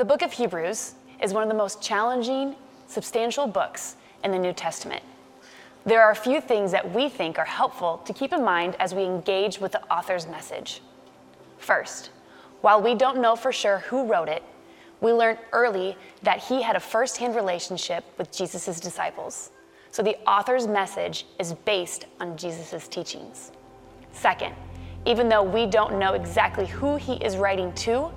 The book of Hebrews is one of the most challenging, substantial books in the New Testament. There are a few things that we think are helpful to keep in mind as we engage with the author's message. First, while we don't know for sure who wrote it, we learn early that he had a firsthand relationship with Jesus' disciples. So the author's message is based on Jesus' teachings. Second, even though we don't know exactly who he is writing to,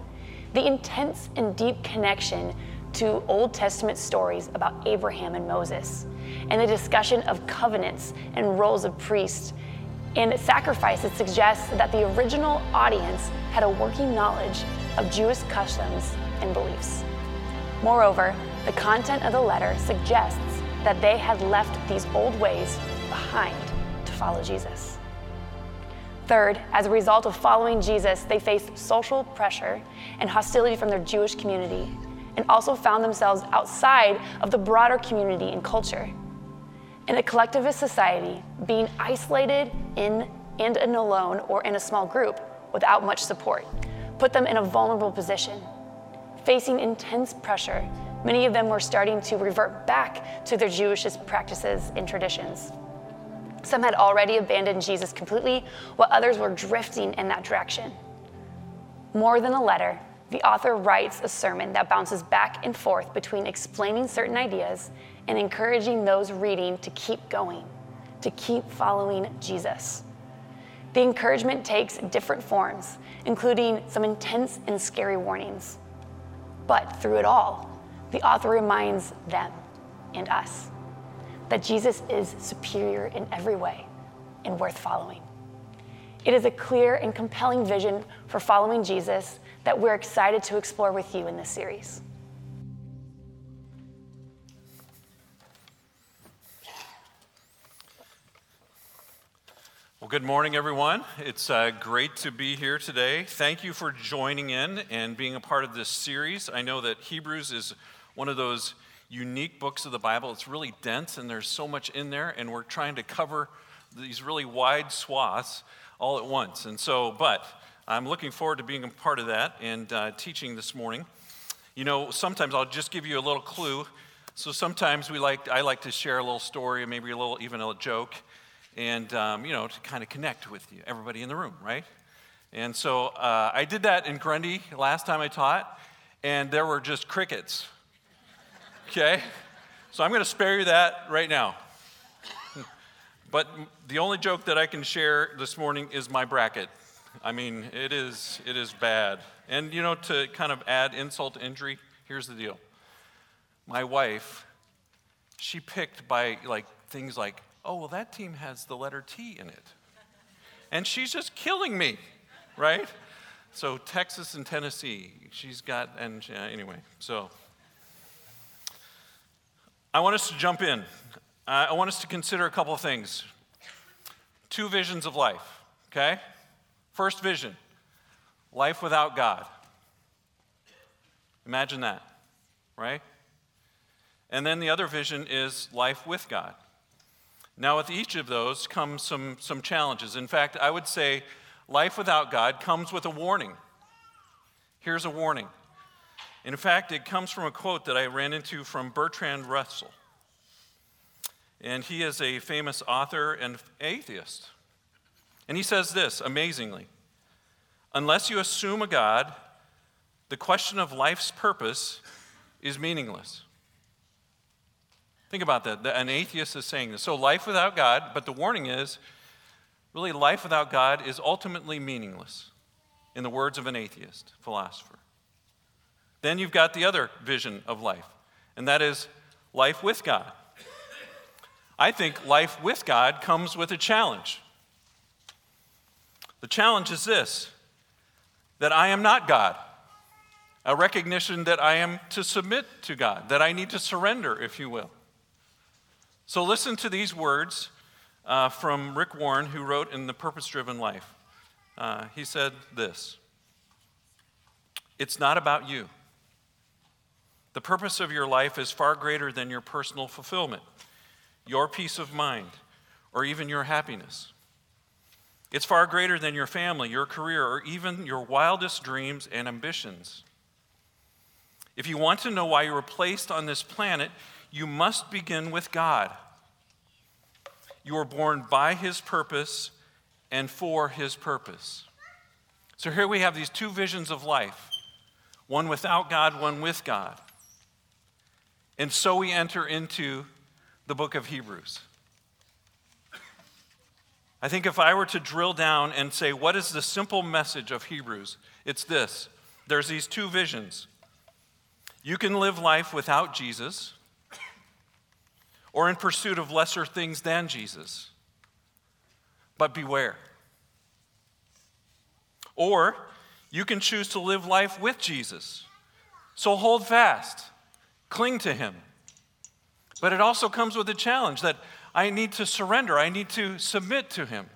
the intense and deep connection to Old Testament stories about Abraham and Moses, and the discussion of covenants and roles of priests and sacrifices suggests that the original audience had a working knowledge of Jewish customs and beliefs. Moreover, the content of the letter suggests that they had left these old ways behind to follow Jesus. Third, as a result of following Jesus, they faced social pressure and hostility from their Jewish community and also found themselves outside of the broader community and culture. In a collectivist society, being isolated in and in alone or in a small group without much support put them in a vulnerable position. Facing intense pressure, many of them were starting to revert back to their Jewish practices and traditions. Some had already abandoned Jesus completely, while others were drifting in that direction. More than a letter, the author writes a sermon that bounces back and forth between explaining certain ideas and encouraging those reading to keep going, to keep following Jesus. The encouragement takes different forms, including some intense and scary warnings. But through it all, the author reminds them and us that Jesus is superior in every way and worth following. It is a clear and compelling vision for following Jesus that we're excited to explore with you in this series. Well, good morning, everyone. It's uh, great to be here today. Thank you for joining in and being a part of this series. I know that Hebrews is one of those unique books of the Bible. It's really dense and there's so much in there, and we're trying to cover these really wide swaths all at once. And so, but I'm looking forward to being a part of that and uh, teaching this morning. You know, sometimes I'll just give you a little clue. So sometimes we like, I like to share a little story, maybe a little, even a joke and um, you know to kind of connect with you, everybody in the room, right? And so uh, I did that in Grundy last time I taught, and there were just crickets. Okay, so I'm going to spare you that right now. But the only joke that I can share this morning is my bracket. I mean, it is it is bad. And you know, to kind of add insult to injury, here's the deal. My wife, she picked by like things like oh, well, that team has the letter T in it. And she's just killing me, right? So, Texas and Tennessee, she's got, and uh, anyway, so. I want us to jump in. Uh, I want us to consider a couple of things. Two visions of life, okay? First vision life without God. Imagine that, right? And then the other vision is life with God. Now, with each of those comes some, some challenges. In fact, I would say life without God comes with a warning. Here's a warning. In fact, it comes from a quote that I ran into from Bertrand Russell. And he is a famous author and atheist. And he says this amazingly Unless you assume a God, the question of life's purpose is meaningless. Think about that. An atheist is saying this. So, life without God, but the warning is really, life without God is ultimately meaningless, in the words of an atheist philosopher. Then you've got the other vision of life, and that is life with God. I think life with God comes with a challenge. The challenge is this that I am not God. A recognition that I am to submit to God, that I need to surrender, if you will. So listen to these words uh, from Rick Warren, who wrote in The Purpose Driven Life. Uh, he said this It's not about you. The purpose of your life is far greater than your personal fulfillment, your peace of mind, or even your happiness. It's far greater than your family, your career, or even your wildest dreams and ambitions. If you want to know why you were placed on this planet, you must begin with God. You were born by His purpose and for His purpose. So here we have these two visions of life one without God, one with God. And so we enter into the book of Hebrews. I think if I were to drill down and say, what is the simple message of Hebrews? It's this there's these two visions. You can live life without Jesus or in pursuit of lesser things than Jesus. But beware. Or you can choose to live life with Jesus. So hold fast, cling to him. But it also comes with a challenge that I need to surrender, I need to submit to Him.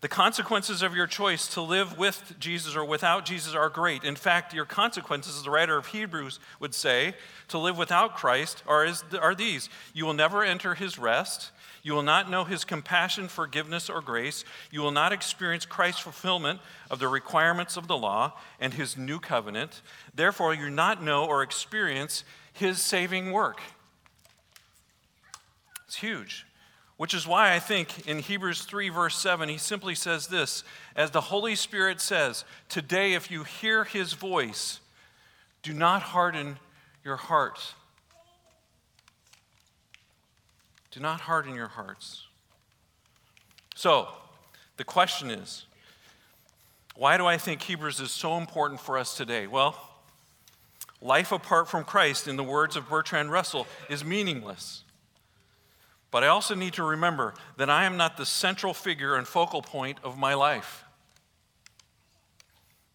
The consequences of your choice to live with Jesus or without Jesus are great. In fact, your consequences, the writer of Hebrews would say, to live without Christ are, is, are these you will never enter his rest. You will not know his compassion, forgiveness, or grace. You will not experience Christ's fulfillment of the requirements of the law and his new covenant. Therefore, you do not know or experience his saving work. It's huge. Which is why I think in Hebrews 3, verse 7, he simply says this As the Holy Spirit says, Today, if you hear his voice, do not harden your hearts. Do not harden your hearts. So, the question is why do I think Hebrews is so important for us today? Well, life apart from Christ, in the words of Bertrand Russell, is meaningless. But I also need to remember that I am not the central figure and focal point of my life.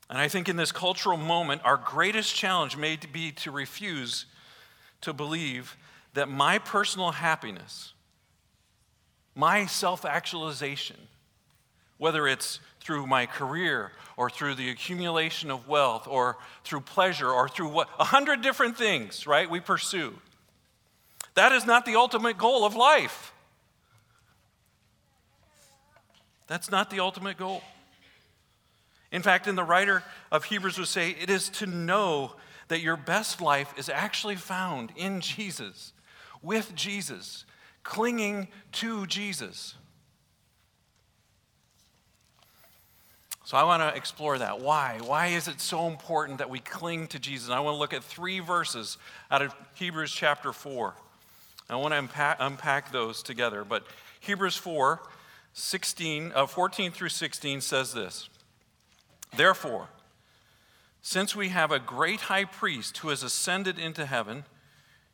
And I think in this cultural moment, our greatest challenge may be to refuse to believe that my personal happiness, my self actualization, whether it's through my career or through the accumulation of wealth or through pleasure or through what, a hundred different things, right, we pursue that is not the ultimate goal of life. That's not the ultimate goal. In fact, in the writer of Hebrews would say, it is to know that your best life is actually found in Jesus, with Jesus, clinging to Jesus. So I want to explore that. Why? Why is it so important that we cling to Jesus? And I want to look at three verses out of Hebrews chapter 4. I want to unpack, unpack those together. But Hebrews 4 16, uh, 14 through 16 says this Therefore, since we have a great high priest who has ascended into heaven,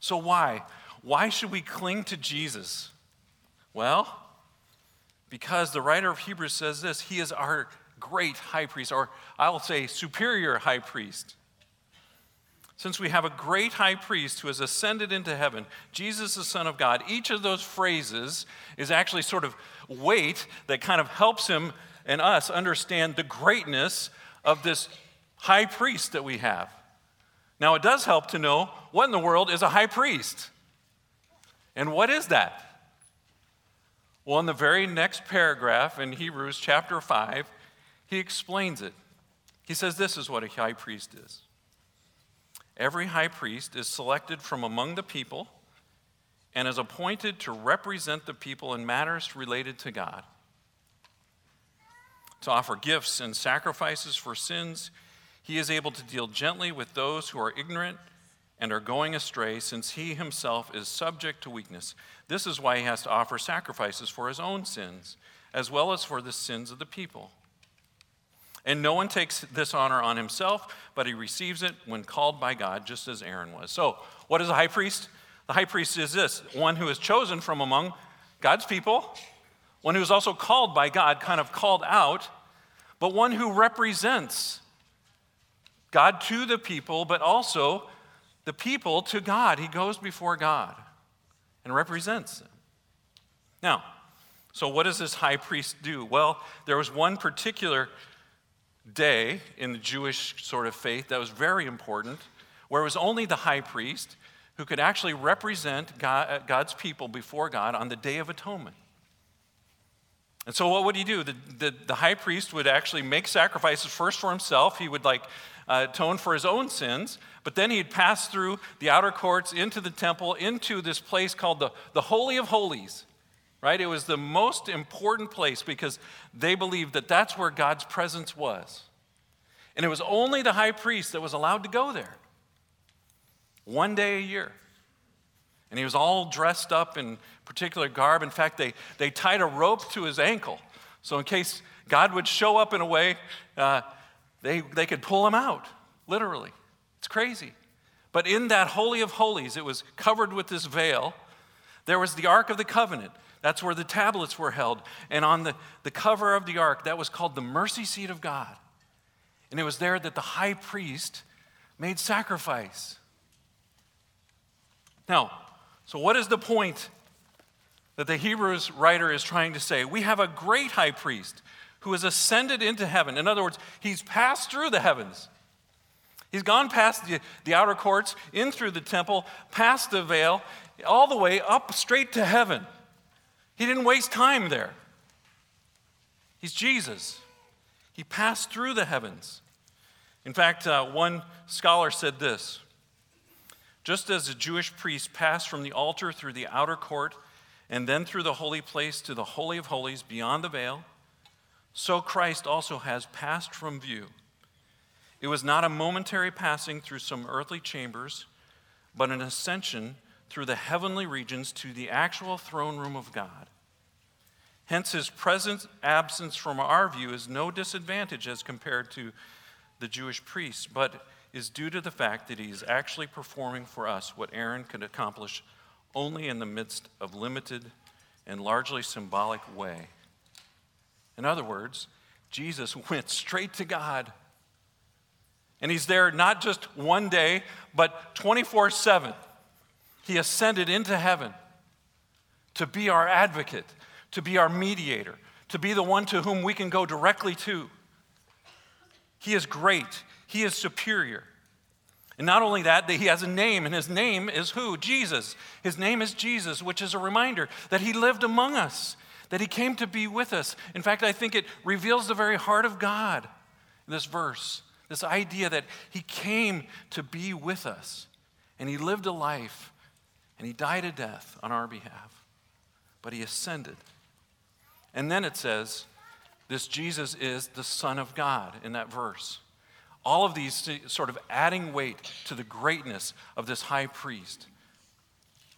So, why? Why should we cling to Jesus? Well, because the writer of Hebrews says this He is our great high priest, or I'll say superior high priest. Since we have a great high priest who has ascended into heaven, Jesus, the Son of God, each of those phrases is actually sort of weight that kind of helps him and us understand the greatness of this high priest that we have. Now, it does help to know what in the world is a high priest. And what is that? Well, in the very next paragraph in Hebrews chapter 5, he explains it. He says, This is what a high priest is. Every high priest is selected from among the people and is appointed to represent the people in matters related to God, to offer gifts and sacrifices for sins. He is able to deal gently with those who are ignorant and are going astray, since he himself is subject to weakness. This is why he has to offer sacrifices for his own sins, as well as for the sins of the people. And no one takes this honor on himself, but he receives it when called by God, just as Aaron was. So, what is a high priest? The high priest is this one who is chosen from among God's people, one who is also called by God, kind of called out, but one who represents God to the people, but also the people to God. He goes before God and represents them. Now, so what does this high priest do? Well, there was one particular day in the Jewish sort of faith that was very important, where it was only the high priest who could actually represent God, God's people before God on the Day of Atonement. And so, what would he do? The, the, the, high priest would actually make sacrifices first for himself. He would like uh, atone for his own sins, but then he'd pass through the outer courts into the temple, into this place called the, the Holy of Holies, right? It was the most important place because they believed that that's where God's presence was. And it was only the high priest that was allowed to go there one day a year. And he was all dressed up in particular garb. In fact, they, they tied a rope to his ankle. So, in case God would show up in a way, uh, they, they could pull him out, literally. It's crazy. But in that Holy of Holies, it was covered with this veil. There was the Ark of the Covenant. That's where the tablets were held. And on the, the cover of the ark, that was called the mercy seat of God. And it was there that the high priest made sacrifice. Now, so, what is the point that the Hebrews writer is trying to say? We have a great high priest who has ascended into heaven. In other words, he's passed through the heavens. He's gone past the, the outer courts, in through the temple, past the veil, all the way up straight to heaven. He didn't waste time there. He's Jesus. He passed through the heavens. In fact, uh, one scholar said this just as a Jewish priest passed from the altar through the outer court and then through the holy place to the Holy of Holies beyond the veil, so Christ also has passed from view. It was not a momentary passing through some earthly chambers, but an ascension through the heavenly regions to the actual throne room of God. Hence, his present absence from our view is no disadvantage as compared to the Jewish priests, but is due to the fact that he is actually performing for us what Aaron could accomplish only in the midst of limited and largely symbolic way. In other words, Jesus went straight to God. And he's there not just one day, but 24 7. He ascended into heaven to be our advocate, to be our mediator, to be the one to whom we can go directly to. He is great. He is superior. And not only that, that he has a name, and his name is who? Jesus. His name is Jesus, which is a reminder that he lived among us, that he came to be with us. In fact, I think it reveals the very heart of God, in this verse, this idea that he came to be with us, and he lived a life, and he died a death on our behalf, but he ascended. And then it says, this Jesus is the Son of God in that verse. All of these sort of adding weight to the greatness of this high priest.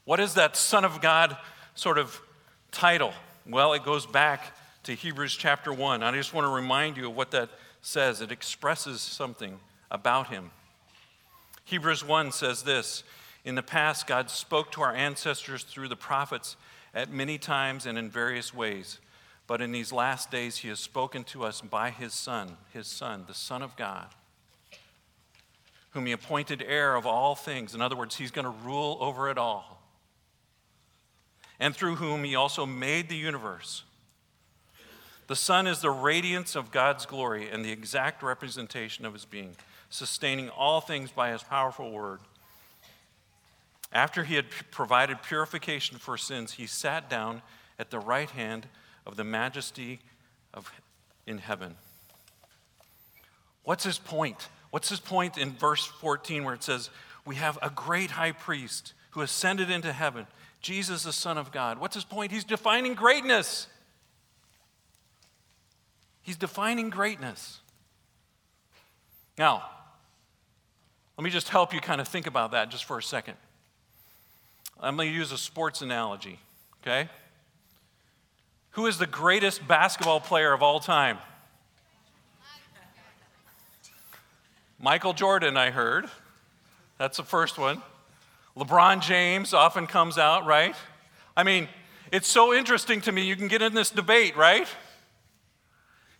What is that Son of God sort of title? Well, it goes back to Hebrews chapter 1. I just want to remind you of what that says. It expresses something about him. Hebrews 1 says this In the past, God spoke to our ancestors through the prophets at many times and in various ways. But in these last days, he has spoken to us by his Son, his Son, the Son of God, whom he appointed heir of all things. In other words, he's going to rule over it all. And through whom he also made the universe. The sun is the radiance of God's glory and the exact representation of his being, sustaining all things by his powerful word. After he had provided purification for sins, he sat down at the right hand of the majesty of in heaven. What's his point? What's his point in verse 14 where it says, We have a great high priest who ascended into heaven, Jesus, the Son of God? What's his point? He's defining greatness. He's defining greatness. Now, let me just help you kind of think about that just for a second. I'm going to use a sports analogy, okay? Who is the greatest basketball player of all time? Michael Jordan, I heard. That's the first one. LeBron James often comes out, right? I mean, it's so interesting to me. You can get in this debate, right?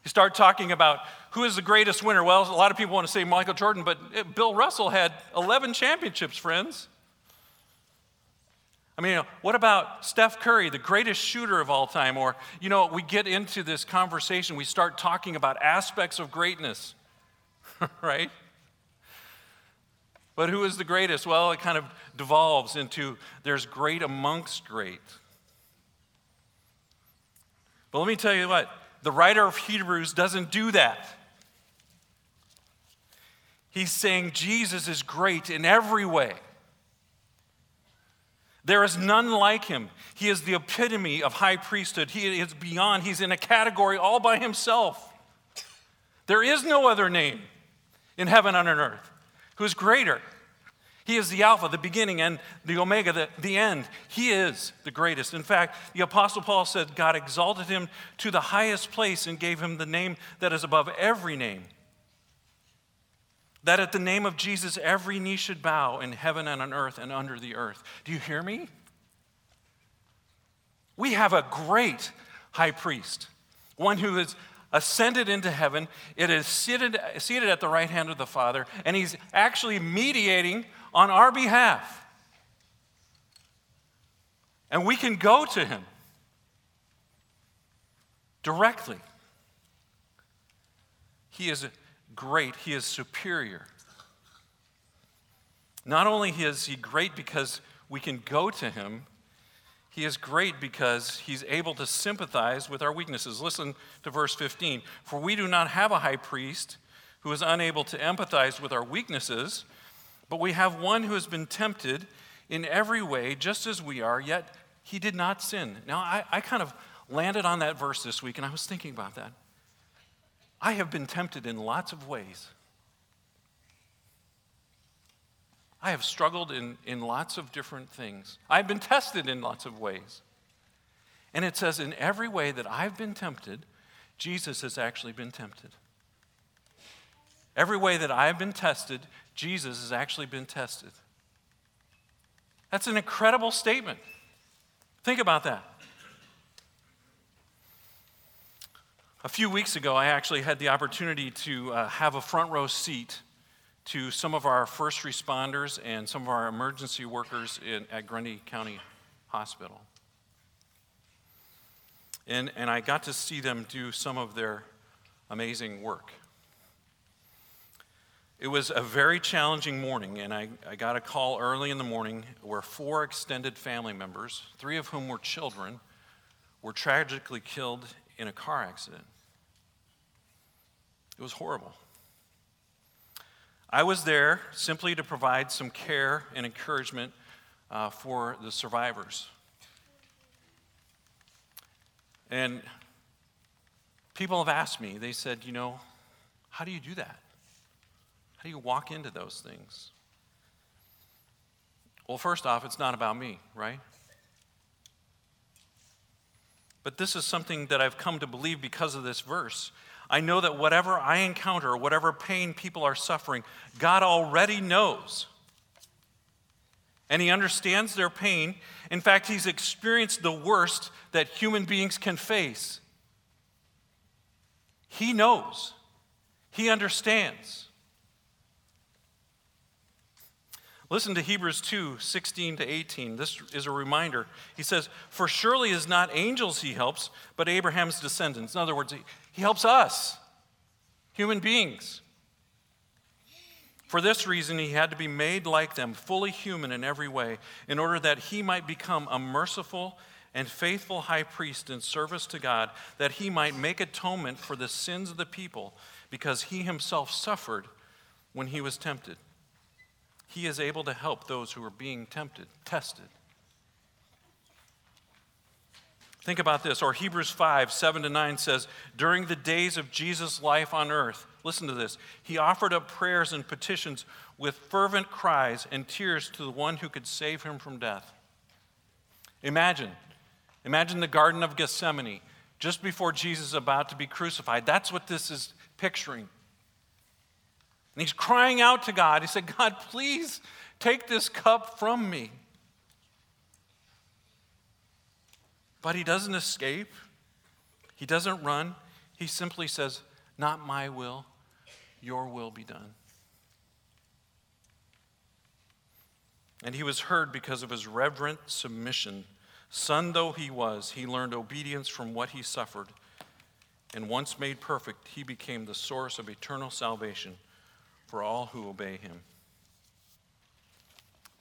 You start talking about who is the greatest winner. Well, a lot of people want to say Michael Jordan, but Bill Russell had 11 championships, friends. I mean, what about Steph Curry, the greatest shooter of all time? Or, you know, we get into this conversation, we start talking about aspects of greatness, right? But who is the greatest? Well, it kind of devolves into there's great amongst great. But let me tell you what, the writer of Hebrews doesn't do that. He's saying Jesus is great in every way. There is none like him. He is the epitome of high priesthood. He is beyond, he's in a category all by himself. There is no other name in heaven and on earth who is greater. He is the Alpha, the beginning, and the Omega, the, the end. He is the greatest. In fact, the Apostle Paul said God exalted him to the highest place and gave him the name that is above every name that at the name of Jesus, every knee should bow in heaven and on earth and under the earth. Do you hear me? We have a great high priest, one who has ascended into heaven. It is seated, seated at the right hand of the Father, and he's actually mediating on our behalf. And we can go to him directly. He is great, he is superior. Not only is he great because we can go to him, he is great because he's able to sympathize with our weaknesses. Listen to verse 15. For we do not have a high priest who is unable to empathize with our weaknesses, but we have one who has been tempted in every way, just as we are, yet he did not sin. Now, I, I kind of landed on that verse this week, and I was thinking about that. I have been tempted in lots of ways. I have struggled in, in lots of different things. I've been tested in lots of ways. And it says, in every way that I've been tempted, Jesus has actually been tempted. Every way that I've been tested, Jesus has actually been tested. That's an incredible statement. Think about that. A few weeks ago, I actually had the opportunity to uh, have a front row seat to some of our first responders and some of our emergency workers in, at Grundy County Hospital. And, and I got to see them do some of their amazing work. It was a very challenging morning, and I, I got a call early in the morning where four extended family members, three of whom were children, were tragically killed in a car accident. It was horrible. I was there simply to provide some care and encouragement uh, for the survivors. And people have asked me, they said, you know, how do you do that? How do you walk into those things? Well, first off, it's not about me, right? But this is something that I've come to believe because of this verse. I know that whatever I encounter, whatever pain people are suffering, God already knows. And He understands their pain. In fact, He's experienced the worst that human beings can face. He knows, He understands. Listen to Hebrews 2 16 to 18. This is a reminder. He says, For surely is not angels he helps, but Abraham's descendants. In other words, he helps us, human beings. For this reason, he had to be made like them, fully human in every way, in order that he might become a merciful and faithful high priest in service to God, that he might make atonement for the sins of the people, because he himself suffered when he was tempted he is able to help those who are being tempted, tested. Think about this. Or Hebrews 5, 7 to 9 says, During the days of Jesus' life on earth, listen to this, he offered up prayers and petitions with fervent cries and tears to the one who could save him from death. Imagine, imagine the Garden of Gethsemane just before Jesus is about to be crucified. That's what this is picturing. And he's crying out to God. He said, God, please take this cup from me. But he doesn't escape, he doesn't run. He simply says, Not my will, your will be done. And he was heard because of his reverent submission. Son though he was, he learned obedience from what he suffered. And once made perfect, he became the source of eternal salvation for all who obey him.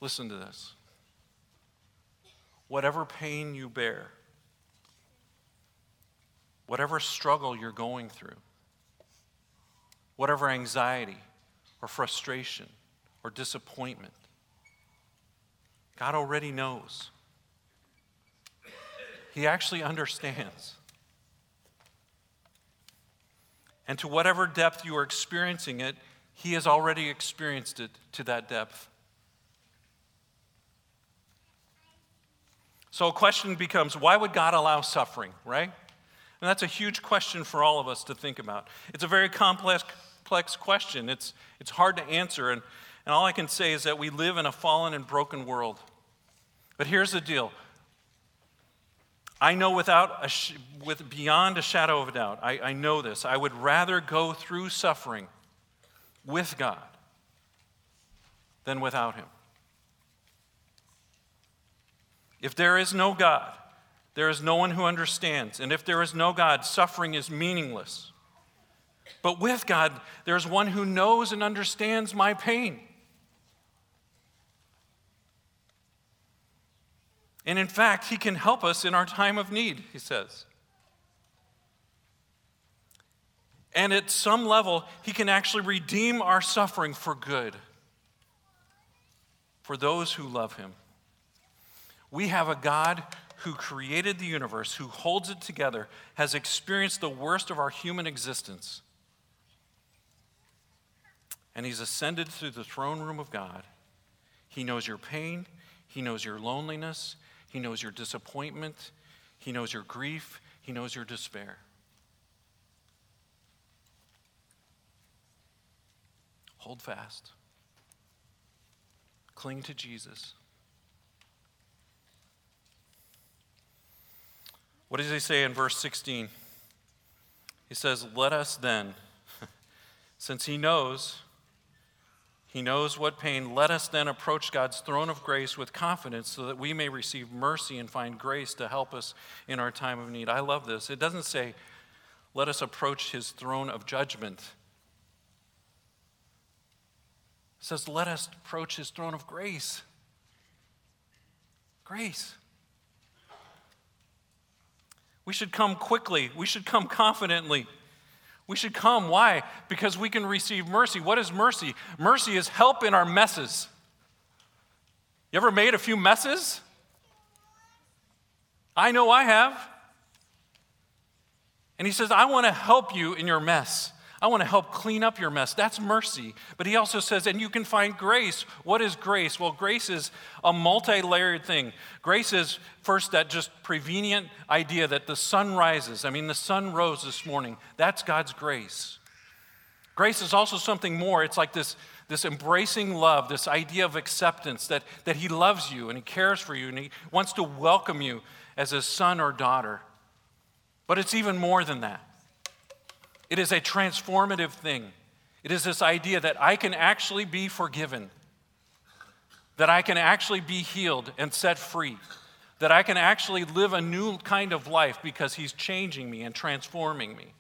Listen to this. Whatever pain you bear, whatever struggle you're going through, whatever anxiety or frustration or disappointment, God already knows. He actually understands. And to whatever depth you are experiencing it, He has already experienced it to that depth. So a question becomes why would God allow suffering, right? And that's a huge question for all of us to think about. It's a very complex, complex question. It's, it's hard to answer. And, and all I can say is that we live in a fallen and broken world. But here's the deal I know without a sh- with beyond a shadow of a doubt, I, I know this. I would rather go through suffering with God than without Him. If there is no God, there is no one who understands. And if there is no God, suffering is meaningless. But with God, there is one who knows and understands my pain. And in fact, he can help us in our time of need, he says. And at some level, he can actually redeem our suffering for good for those who love him. We have a God who created the universe, who holds it together, has experienced the worst of our human existence. And he's ascended through the throne room of God. He knows your pain, he knows your loneliness, he knows your disappointment, he knows your grief, he knows your despair. Hold fast. Cling to Jesus. What does he say in verse 16? He says, Let us then, since he knows, he knows what pain, let us then approach God's throne of grace with confidence so that we may receive mercy and find grace to help us in our time of need. I love this. It doesn't say, Let us approach his throne of judgment. It says, Let us approach his throne of grace. Grace. We should come quickly. We should come confidently. We should come. Why? Because we can receive mercy. What is mercy? Mercy is help in our messes. You ever made a few messes? I know I have. And he says, I want to help you in your mess. I want to help clean up your mess. That's mercy. But he also says, and you can find grace. What is grace? Well, grace is a multi layered thing. Grace is first that just prevenient idea that the sun rises. I mean, the sun rose this morning. That's God's grace. Grace is also something more. It's like this, this embracing love, this idea of acceptance that, that he loves you and he cares for you and he wants to welcome you as his son or daughter. But it's even more than that. It is a transformative thing. It is this idea that I can actually be forgiven, that I can actually be healed and set free, that I can actually live a new kind of life because He's changing me and transforming me.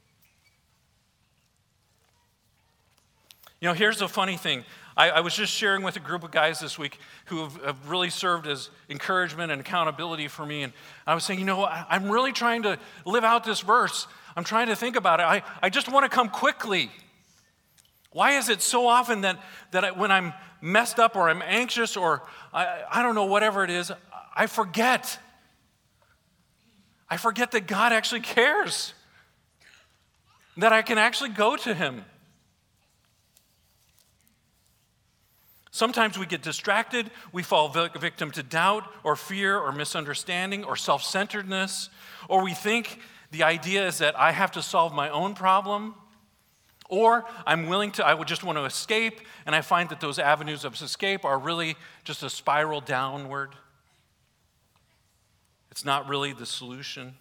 You know, here's the funny thing. I, I, was just sharing with a group of guys this week who have, have, really served as encouragement and accountability for me. And I was saying, you know, I, I'm really trying to live out this verse. I'm trying to think about it. I, I just want to come quickly. Why is it so often that, that I, when I'm messed up or I'm anxious or I, I don't know, whatever it is, I forget? I forget that God actually cares, that I can actually go to Him. Sometimes we get distracted, we fall victim to doubt or fear or misunderstanding or self centeredness, or we think the idea is that I have to solve my own problem, or I'm willing to, I would just want to escape, and I find that those avenues of escape are really just a spiral downward. It's not really the solution.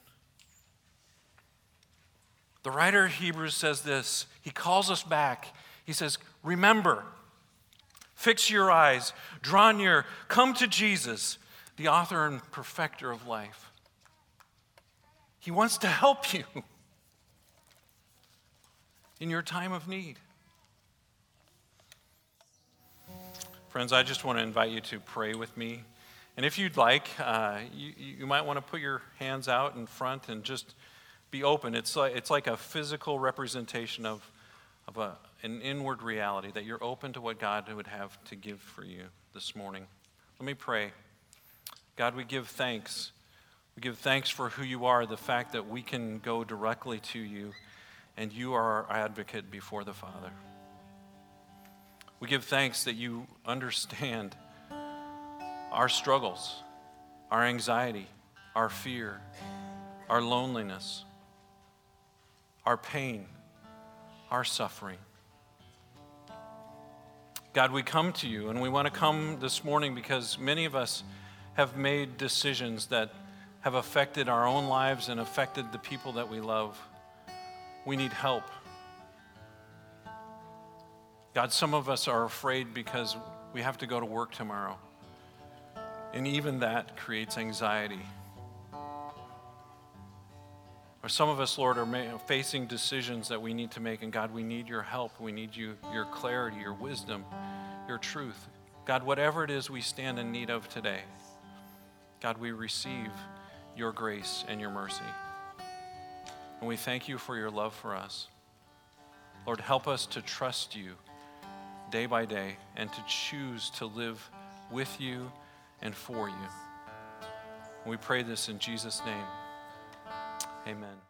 The writer of Hebrews says this. He calls us back. He says, Remember, fix your eyes, draw near, come to Jesus, the author and perfecter of life. He wants to help you in your time of need. Friends, I just want to invite you to pray with me. And if you'd like, uh, you, you might want to put your hands out in front and just be open. It's like, it's like a physical representation of, of a, an inward reality that you're open to what God would have to give for you this morning. Let me pray. God, we give thanks. We give thanks for who you are, the fact that we can go directly to you, and you are our advocate before the Father. We give thanks that you understand our struggles, our anxiety, our fear, our loneliness, our pain, our suffering. God, we come to you, and we want to come this morning because many of us have made decisions that have affected our own lives and affected the people that we love. We need help. God, some of us are afraid because we have to go to work tomorrow. And even that creates anxiety. Or some of us, Lord, are facing decisions that we need to make, and God, we need your help. We need you, your clarity, your wisdom, your truth. God, whatever it is we stand in need of today, God, we receive your grace and your mercy. And we thank you for your love for us. Lord, help us to trust you day by day and to choose to live with you and for you. We pray this in Jesus' name. Amen.